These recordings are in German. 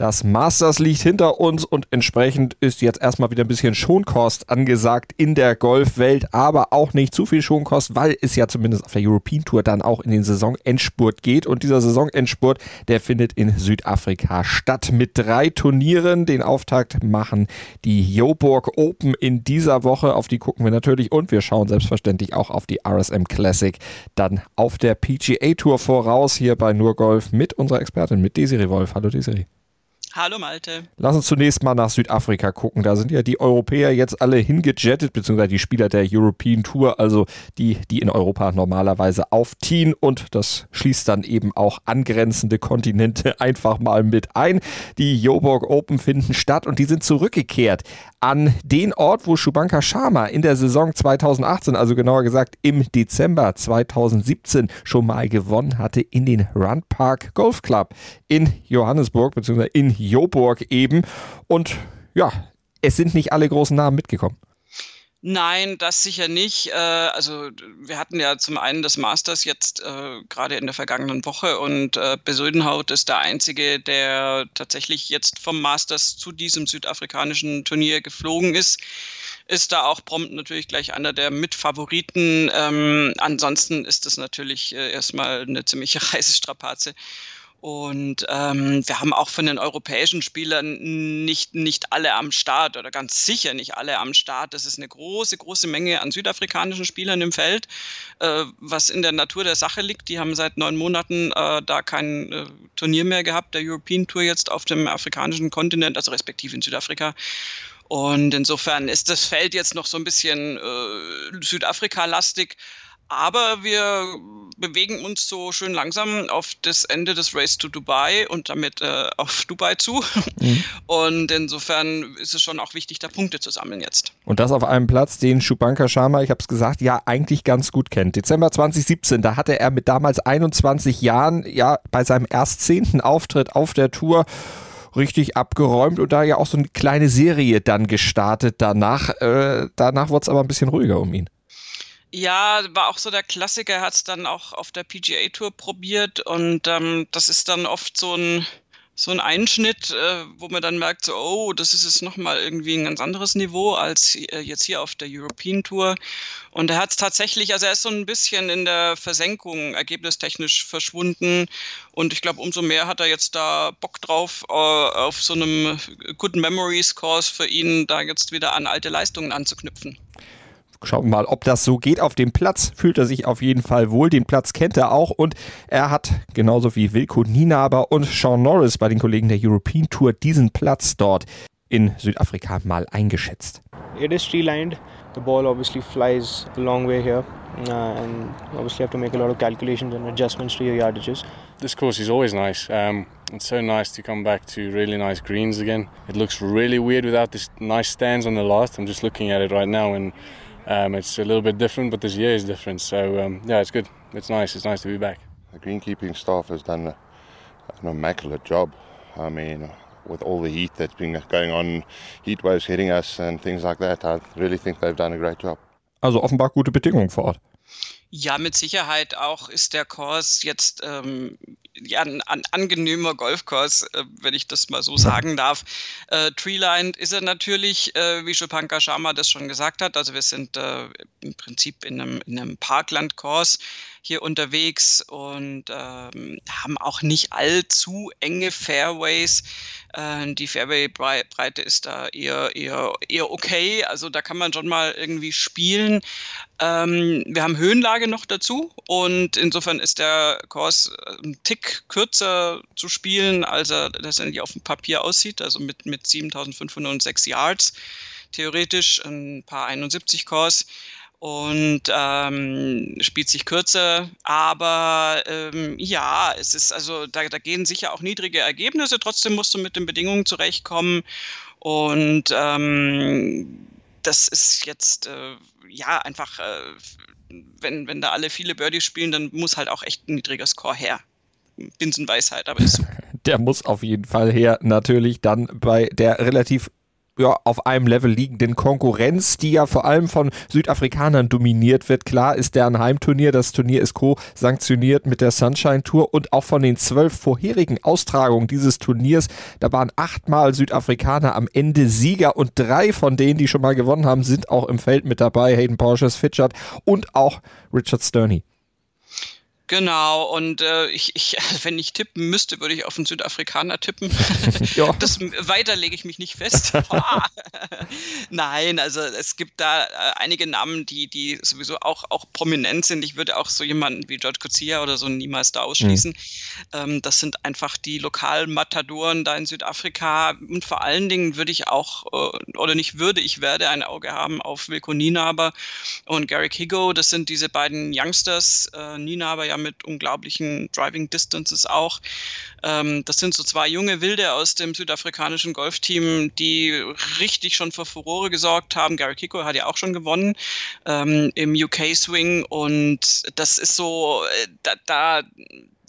das Masters liegt hinter uns und entsprechend ist jetzt erstmal wieder ein bisschen Schonkost angesagt in der Golfwelt, aber auch nicht zu viel Schonkost, weil es ja zumindest auf der European Tour dann auch in den Saisonendspurt geht. Und dieser Saisonendspurt, der findet in Südafrika statt mit drei Turnieren. Den Auftakt machen die Joburg Open in dieser Woche. Auf die gucken wir natürlich und wir schauen selbstverständlich auch auf die RSM Classic dann auf der PGA Tour voraus hier bei Nur Golf mit unserer Expertin, mit Desiree Wolf. Hallo Desiree. Hallo Malte. Lass uns zunächst mal nach Südafrika gucken. Da sind ja die Europäer jetzt alle hingejettet, beziehungsweise die Spieler der European Tour, also die, die in Europa normalerweise aufziehen. Und das schließt dann eben auch angrenzende Kontinente einfach mal mit ein. Die Joburg Open finden statt und die sind zurückgekehrt an den Ort, wo Shubanka Sharma in der Saison 2018, also genauer gesagt im Dezember 2017 schon mal gewonnen hatte in den Run Park Golf Club in Johannesburg, beziehungsweise in Joburg eben. Und ja, es sind nicht alle großen Namen mitgekommen. Nein, das sicher nicht. Äh, also wir hatten ja zum einen das Masters jetzt äh, gerade in der vergangenen Woche und äh, Besödenhaut ist der einzige, der tatsächlich jetzt vom Masters zu diesem südafrikanischen Turnier geflogen ist. Ist da auch prompt natürlich gleich einer der Mitfavoriten. Ähm, ansonsten ist das natürlich erstmal eine ziemliche Reisestrapaze. Und ähm, wir haben auch von den europäischen Spielern nicht, nicht alle am Start oder ganz sicher nicht alle am Start. Das ist eine große, große Menge an südafrikanischen Spielern im Feld, äh, was in der Natur der Sache liegt. Die haben seit neun Monaten äh, da kein äh, Turnier mehr gehabt, der European Tour jetzt auf dem afrikanischen Kontinent, also respektive in Südafrika. Und insofern ist das Feld jetzt noch so ein bisschen äh, Südafrika-lastig. Aber wir bewegen uns so schön langsam auf das Ende des Race to Dubai und damit äh, auf Dubai zu. Mhm. Und insofern ist es schon auch wichtig, da Punkte zu sammeln jetzt. Und das auf einem Platz, den Shubanka Sharma, ich habe es gesagt, ja eigentlich ganz gut kennt. Dezember 2017, da hatte er mit damals 21 Jahren ja bei seinem erst zehnten Auftritt auf der Tour richtig abgeräumt und da ja auch so eine kleine Serie dann gestartet danach. Äh, danach wurde es aber ein bisschen ruhiger um ihn. Ja, war auch so der Klassiker, er hat es dann auch auf der PGA Tour probiert und ähm, das ist dann oft so ein, so ein Einschnitt, äh, wo man dann merkt, so, oh, das ist jetzt nochmal irgendwie ein ganz anderes Niveau als äh, jetzt hier auf der European Tour. Und er hat es tatsächlich, also er ist so ein bisschen in der Versenkung ergebnistechnisch verschwunden. Und ich glaube, umso mehr hat er jetzt da Bock drauf, äh, auf so einem Good Memories Course für ihn, da jetzt wieder an alte Leistungen anzuknüpfen. Schauen wir mal, ob das so geht. Auf dem Platz fühlt er sich auf jeden Fall wohl. Den Platz kennt er auch und er hat genauso wie Wilko Nienaber und Sean Norris bei den Kollegen der European Tour diesen Platz dort in Südafrika mal eingeschätzt. It is tree-lined. The ball obviously flies a long way here. Uh, and obviously have to make a lot of calculations and adjustments to your yardages. This course is always nice. Um, it's so nice to come back to really nice greens again. It looks really weird without this nice stands on the last. I'm just looking at it right now and Um, it's a little bit different, but this year is different. So um, yeah, it's good. It's nice. It's nice to be back. The greenkeeping staff has done a, an immaculate job. I mean, with all the heat that's been going on, heat waves hitting us and things like that, I really think they've done a great job. Also offenbar gute Bedingungen vor Ort. Ja, mit Sicherheit auch ist der Kurs jetzt ähm, ja, ein, ein angenehmer Golfkurs, äh, wenn ich das mal so sagen darf. Äh, Treelined ist er natürlich, äh, wie Schupanka Sharma das schon gesagt hat. Also wir sind äh, im Prinzip in einem, in einem Parklandkurs hier unterwegs und ähm, haben auch nicht allzu enge Fairways. Äh, die Fairway-Breite ist da eher, eher, eher okay. Also da kann man schon mal irgendwie spielen. Ähm, wir haben Höhenlage noch dazu und insofern ist der Kurs äh, ein Tick kürzer zu spielen, als er letztendlich auf dem Papier aussieht, also mit, mit 7506 Yards theoretisch, ein paar 71 Kurs und ähm, spielt sich kürzer. Aber ähm, ja, es ist also, da, da gehen sicher auch niedrige Ergebnisse. Trotzdem musst du mit den Bedingungen zurechtkommen. Und ähm, das ist jetzt äh, ja einfach, äh, wenn, wenn da alle viele Birdies spielen, dann muss halt auch echt ein niedriger Score her. Binsenweisheit, aber ist so. Der muss auf jeden Fall her, natürlich dann bei der relativ ja, auf einem Level liegenden Konkurrenz, die ja vor allem von Südafrikanern dominiert wird. Klar ist deren Heimturnier, das Turnier ist co-sanktioniert mit der Sunshine Tour und auch von den zwölf vorherigen Austragungen dieses Turniers, da waren achtmal Südafrikaner am Ende Sieger und drei von denen, die schon mal gewonnen haben, sind auch im Feld mit dabei. Hayden Porsches, Fitchard und auch Richard Sterney. Genau, und äh, ich, ich, wenn ich tippen müsste, würde ich auf einen Südafrikaner tippen. ja. Das weiter lege ich mich nicht fest. Nein, also es gibt da äh, einige Namen, die, die sowieso auch, auch prominent sind. Ich würde auch so jemanden wie George Kuzia oder so niemals da ausschließen. Mhm. Ähm, das sind einfach die lokalen Matadoren da in Südafrika. Und vor allen Dingen würde ich auch, äh, oder nicht würde, ich werde ein Auge haben auf Wilko Nienaber und Garrick Higo. Das sind diese beiden Youngsters. Äh, Nienaber ja mit unglaublichen Driving Distances auch. Ähm, das sind so zwei junge Wilde aus dem südafrikanischen Golfteam, die richtig schon für Furore gesorgt haben. Gary Kiko hat ja auch schon gewonnen ähm, im UK Swing und das ist so, äh, da, da,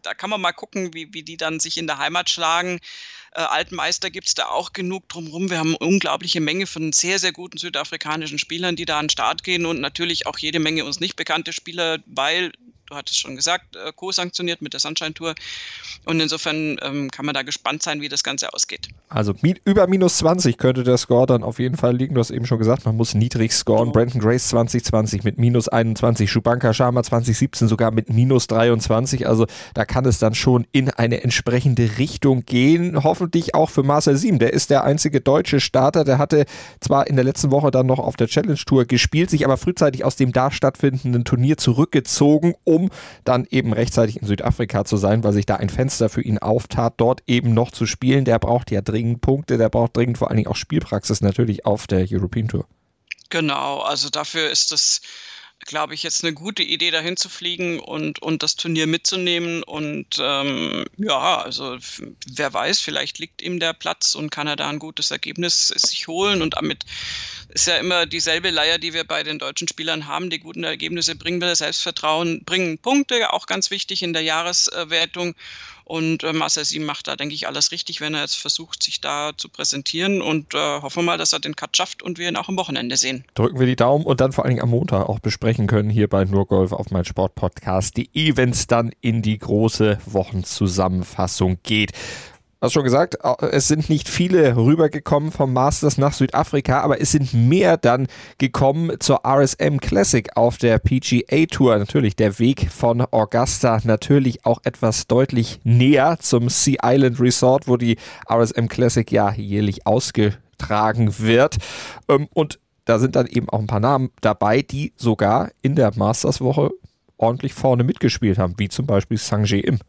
da kann man mal gucken, wie, wie die dann sich in der Heimat schlagen. Äh, Altmeister gibt es da auch genug drumherum. Wir haben eine unglaubliche Menge von sehr, sehr guten südafrikanischen Spielern, die da an den Start gehen und natürlich auch jede Menge uns nicht bekannte Spieler, weil du hattest schon gesagt, äh, co-sanktioniert mit der Sunshine Tour. Und insofern ähm, kann man da gespannt sein, wie das Ganze ausgeht. Also über minus 20 könnte der Score dann auf jeden Fall liegen. Du hast eben schon gesagt, man muss niedrig scoren. Oh. Brandon Grace 2020 mit minus 21, Schubanka Sharma 2017 sogar mit minus 23. Also da kann es dann schon in eine entsprechende Richtung gehen. Hoffentlich auch für Marcel Siem. Der ist der einzige deutsche Starter. Der hatte zwar in der letzten Woche dann noch auf der Challenge Tour gespielt, sich aber frühzeitig aus dem da stattfindenden Turnier zurückgezogen, um um dann eben rechtzeitig in Südafrika zu sein, weil sich da ein Fenster für ihn auftat, dort eben noch zu spielen. Der braucht ja dringend Punkte, der braucht dringend vor allen Dingen auch Spielpraxis natürlich auf der European Tour. Genau, also dafür ist das glaube ich, jetzt eine gute Idee, dahin zu fliegen und, und das Turnier mitzunehmen. Und ähm, ja, also wer weiß, vielleicht liegt ihm der Platz und kann er da ein gutes Ergebnis sich holen. Und damit ist ja immer dieselbe Leier, die wir bei den deutschen Spielern haben. Die guten Ergebnisse bringen wir Selbstvertrauen, bringen Punkte, auch ganz wichtig in der Jahreswertung. Und äh, Marcel Sieben macht da, denke ich, alles richtig, wenn er jetzt versucht, sich da zu präsentieren. Und äh, hoffen wir mal, dass er den Cut schafft und wir ihn auch am Wochenende sehen. Drücken wir die Daumen und dann vor allen Dingen am Montag auch besprechen können hier bei Nurgolf auf mein Sportpodcast.de, wenn es dann in die große Wochenzusammenfassung geht hast schon gesagt, es sind nicht viele rübergekommen vom Masters nach Südafrika, aber es sind mehr dann gekommen zur RSM Classic auf der PGA Tour. Natürlich der Weg von Augusta natürlich auch etwas deutlich näher zum Sea Island Resort, wo die RSM Classic ja jährlich ausgetragen wird. Ähm, und da sind dann eben auch ein paar Namen dabei, die sogar in der Masters Woche ordentlich vorne mitgespielt haben, wie zum Beispiel Sanjay Im.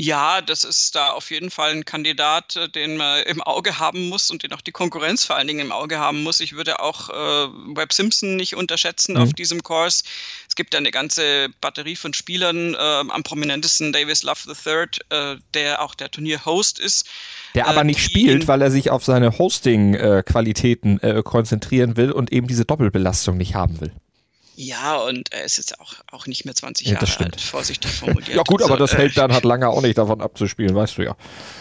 Ja, das ist da auf jeden Fall ein Kandidat, äh, den man im Auge haben muss und den auch die Konkurrenz vor allen Dingen im Auge haben muss. Ich würde auch äh, Webb Simpson nicht unterschätzen mhm. auf diesem Kurs. Es gibt eine ganze Batterie von Spielern, äh, am prominentesten Davis Love III, äh, der auch der Turnier-Host ist. Der aber äh, nicht spielt, weil er sich auf seine Hosting-Qualitäten äh, konzentrieren will und eben diese Doppelbelastung nicht haben will. Ja, und er ist jetzt auch, auch nicht mehr 20 ja, Jahre alt, vorsichtig formuliert. ja gut, aber also, das hält dann halt lange auch nicht davon abzuspielen, weißt du ja.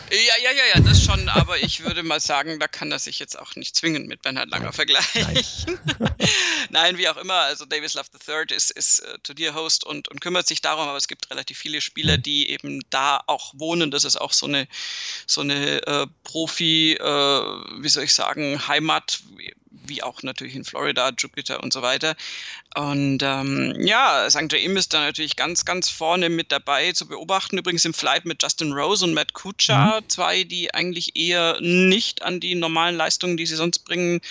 Ja, ja, ja, ja, das schon, aber ich würde mal sagen, da kann er sich jetzt auch nicht zwingend mit Bernhard Langer Nein. vergleichen. Nein. Nein. wie auch immer, also Davis Love III ist, ist äh, Turnierhost und, und kümmert sich darum, aber es gibt relativ viele Spieler, mhm. die eben da auch wohnen. Das ist auch so eine, so eine äh, Profi, äh, wie soll ich sagen, Heimat, wie auch natürlich in Florida, Jupiter und so weiter. Und ähm, ja, St. James ist da natürlich ganz, ganz vorne mit dabei zu beobachten. Übrigens im Flight mit Justin Rose und Matt Kuchar, mhm. zwei, die eigentlich eher nicht an die normalen Leistungen, die sie sonst bringen,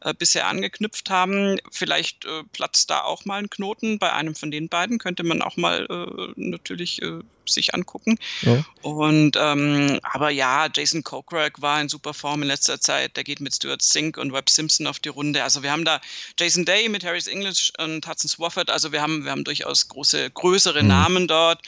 äh, bisher angeknüpft haben. Vielleicht äh, platzt da auch mal ein Knoten bei einem von den beiden, könnte man auch mal äh, natürlich äh, sich angucken. Ja. Und ähm, aber ja, Jason Kokrak war in super Form in letzter Zeit. Der geht mit Stuart Sink und Webb Simpson auf die Runde. Also wir haben da Jason Day mit Harris English und Hudson Swafford. Also wir haben, wir haben durchaus große, größere mhm. Namen dort.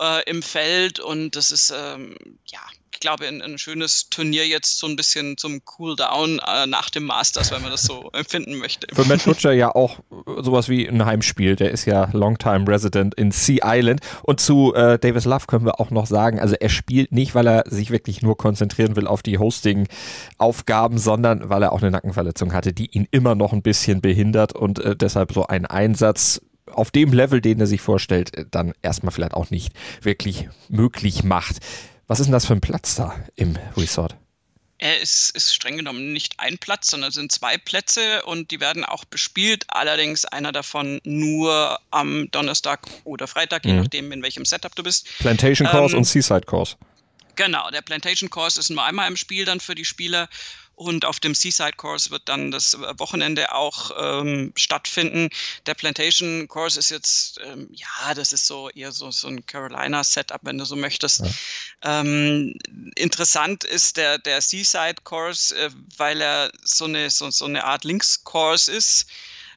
Äh, im Feld und das ist ähm, ja ich glaube, ein, ein, schönes Turnier jetzt so ein bisschen zum Cooldown äh, nach dem Masters, wenn man das so empfinden möchte. Für Matt Butcher ja auch sowas wie ein Heimspiel. Der ist ja Longtime Resident in Sea Island. Und zu äh, Davis Love können wir auch noch sagen, also er spielt nicht, weil er sich wirklich nur konzentrieren will auf die Hosting-Aufgaben, sondern weil er auch eine Nackenverletzung hatte, die ihn immer noch ein bisschen behindert und äh, deshalb so ein Einsatz auf dem Level, den er sich vorstellt, äh, dann erstmal vielleicht auch nicht wirklich möglich macht. Was ist denn das für ein Platz da im Resort? Er ist, ist streng genommen nicht ein Platz, sondern es sind zwei Plätze und die werden auch bespielt. Allerdings einer davon nur am Donnerstag oder Freitag, mhm. je nachdem, in welchem Setup du bist. Plantation Course ähm, und Seaside Course. Genau, der Plantation Course ist nur einmal im Spiel dann für die Spieler und auf dem Seaside Course wird dann das Wochenende auch ähm, stattfinden. Der Plantation Course ist jetzt, ähm, ja, das ist so eher so, so ein Carolina-Setup, wenn du so möchtest. Ja. Ähm, interessant ist der, der Seaside Course, äh, weil er so eine, so, so eine Art Links-Course ist.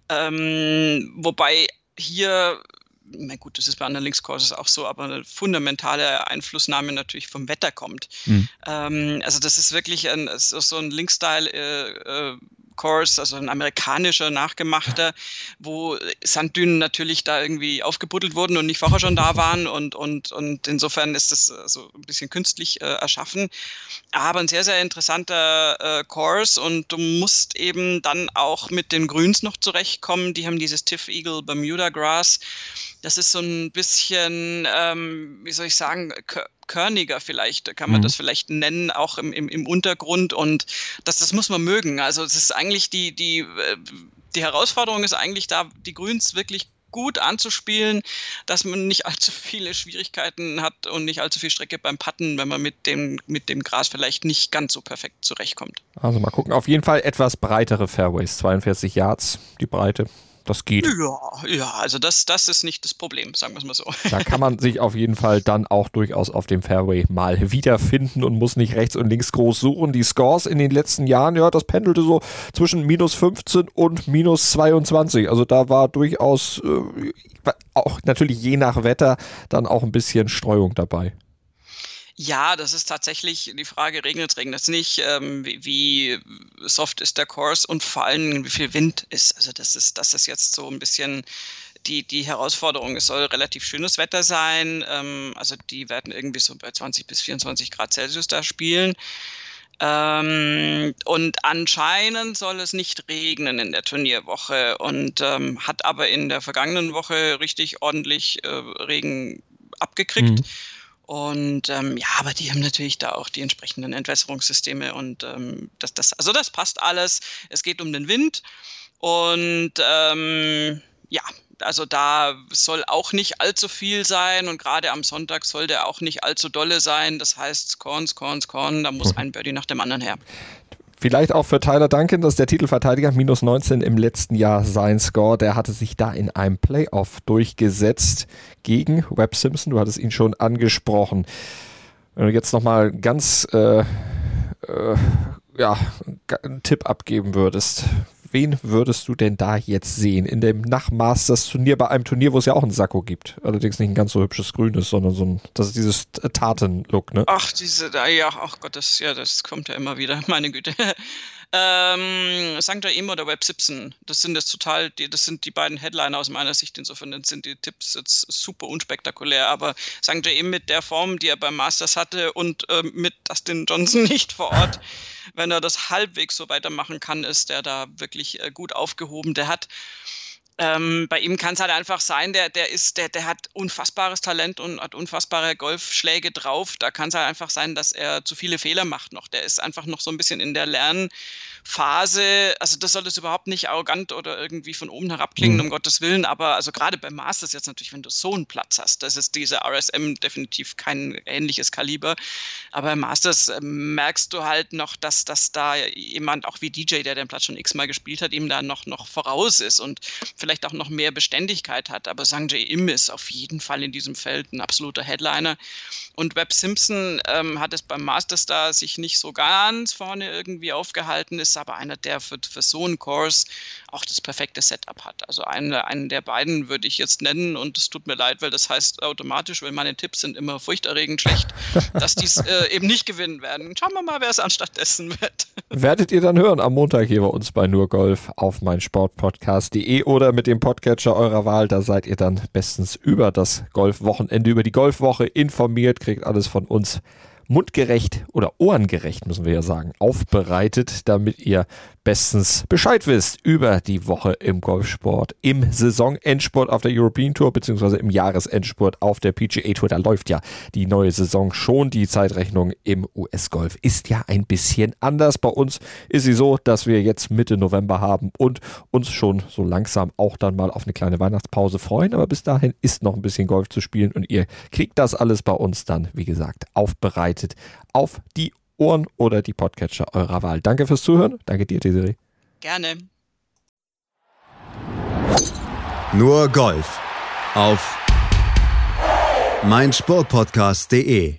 Ähm, wobei hier na gut, das ist bei anderen Linkscourses auch so, aber eine fundamentale Einflussnahme natürlich vom Wetter kommt. Mhm. Ähm, also das ist wirklich ein, so ein Linkstyle äh, äh, Course, also ein amerikanischer nachgemachter, wo Sanddünen natürlich da irgendwie aufgebuddelt wurden und nicht vorher schon da waren und, und, und insofern ist das so ein bisschen künstlich äh, erschaffen. Aber ein sehr, sehr interessanter äh, Course und du musst eben dann auch mit den Grüns noch zurechtkommen. Die haben dieses Tiff Eagle Bermuda Grass. Das ist so ein bisschen, ähm, wie soll ich sagen, körniger vielleicht, kann man mhm. das vielleicht nennen, auch im, im, im Untergrund. Und das, das muss man mögen. Also es ist eigentlich die, die, äh, die Herausforderung ist eigentlich da, die Grüns wirklich gut anzuspielen, dass man nicht allzu viele Schwierigkeiten hat und nicht allzu viel Strecke beim Patten, wenn man mit dem, mit dem Gras vielleicht nicht ganz so perfekt zurechtkommt. Also mal gucken. Auf jeden Fall etwas breitere Fairways, 42 Yards, die Breite. Das geht. Ja, ja, also das, das ist nicht das Problem, sagen wir es mal so. Da kann man sich auf jeden Fall dann auch durchaus auf dem Fairway mal wiederfinden und muss nicht rechts und links groß suchen. Die Scores in den letzten Jahren, ja, das pendelte so zwischen minus 15 und minus 22. Also da war durchaus äh, auch natürlich je nach Wetter dann auch ein bisschen Streuung dabei. Ja, das ist tatsächlich die Frage, regnet es, regnet es nicht, ähm, wie, wie, soft ist der Kurs und vor allem, wie viel Wind ist. Also das ist, das ist jetzt so ein bisschen die, die Herausforderung. Es soll relativ schönes Wetter sein. Ähm, also die werden irgendwie so bei 20 bis 24 Grad Celsius da spielen. Ähm, und anscheinend soll es nicht regnen in der Turnierwoche und ähm, hat aber in der vergangenen Woche richtig ordentlich äh, Regen abgekriegt. Mhm. Und ähm, ja, aber die haben natürlich da auch die entsprechenden Entwässerungssysteme und ähm, das, das, also das passt alles. Es geht um den Wind und ähm, ja, also da soll auch nicht allzu viel sein und gerade am Sonntag soll der auch nicht allzu dolle sein. Das heißt, Corns, Corns, Corn, da muss ein Birdie nach dem anderen her. Vielleicht auch für Tyler Duncan, das ist der Titelverteidiger, minus 19 im letzten Jahr sein Score. Der hatte sich da in einem Playoff durchgesetzt gegen Webb Simpson. Du hattest ihn schon angesprochen. Wenn du jetzt nochmal ganz äh, äh, ja, einen Tipp abgeben würdest, wen würdest du denn da jetzt sehen in dem Nachmasters-Turnier bei einem Turnier, wo es ja auch einen Sakko gibt? Allerdings nicht ein ganz so hübsches Grünes, sondern so ein, das ist dieses Taten-Look, ne? Ach, diese, ja, ach Gott, das, ja, das kommt ja immer wieder, meine Güte. Ähm, St. Emo oder Web 17, das sind jetzt total, die, das sind die beiden Headliner aus meiner Sicht. Insofern sind die Tipps jetzt super unspektakulär. Aber St. Emo mit der Form, die er beim Masters hatte und äh, mit Dustin Johnson nicht vor Ort, wenn er das halbwegs so weitermachen kann, ist der da wirklich äh, gut aufgehoben. Der hat ähm, bei ihm kann es halt einfach sein, der, der ist, der, der hat unfassbares Talent und hat unfassbare Golfschläge drauf. Da kann es halt einfach sein, dass er zu viele Fehler macht noch. Der ist einfach noch so ein bisschen in der Lernphase. Also das soll es überhaupt nicht arrogant oder irgendwie von oben herab klingen, mhm. um Gottes Willen. Aber also gerade beim Masters jetzt natürlich, wenn du so einen Platz hast, das ist diese RSM definitiv kein ähnliches Kaliber. Aber im Masters äh, merkst du halt noch, dass, dass da jemand, auch wie DJ, der den Platz schon x-mal gespielt hat, ihm da noch, noch voraus ist. Und vielleicht vielleicht auch noch mehr Beständigkeit hat. Aber Sang Jae Im ist auf jeden Fall in diesem Feld ein absoluter Headliner. Und Webb Simpson ähm, hat es beim Masterstar sich nicht so ganz vorne irgendwie aufgehalten, ist aber einer, der für, für so einen Kurs auch das perfekte Setup hat. Also einen, einen der beiden würde ich jetzt nennen und es tut mir leid, weil das heißt automatisch, weil meine Tipps sind immer furchterregend schlecht, dass die es äh, eben nicht gewinnen werden. Schauen wir mal, wer es anstattdessen wird. Werdet ihr dann hören am Montag hier bei uns bei Nur Golf auf meinsportpodcast.de oder mit dem Podcatcher eurer Wahl. Da seid ihr dann bestens über das Golfwochenende, über die Golfwoche informiert, kriegt alles von uns mundgerecht oder ohrengerecht, müssen wir ja sagen, aufbereitet, damit ihr bestens Bescheid wisst über die Woche im Golfsport, im Saisonendsport auf der European Tour beziehungsweise im Jahresendsport auf der PGA Tour. Da läuft ja die neue Saison schon. Die Zeitrechnung im US-Golf ist ja ein bisschen anders. Bei uns ist sie so, dass wir jetzt Mitte November haben und uns schon so langsam auch dann mal auf eine kleine Weihnachtspause freuen. Aber bis dahin ist noch ein bisschen Golf zu spielen und ihr kriegt das alles bei uns dann, wie gesagt, aufbereitet auf die Ohren oder die Podcatcher eurer Wahl. Danke fürs Zuhören. Danke dir, Desiree. Gerne. Nur Golf auf meinsportpodcast.de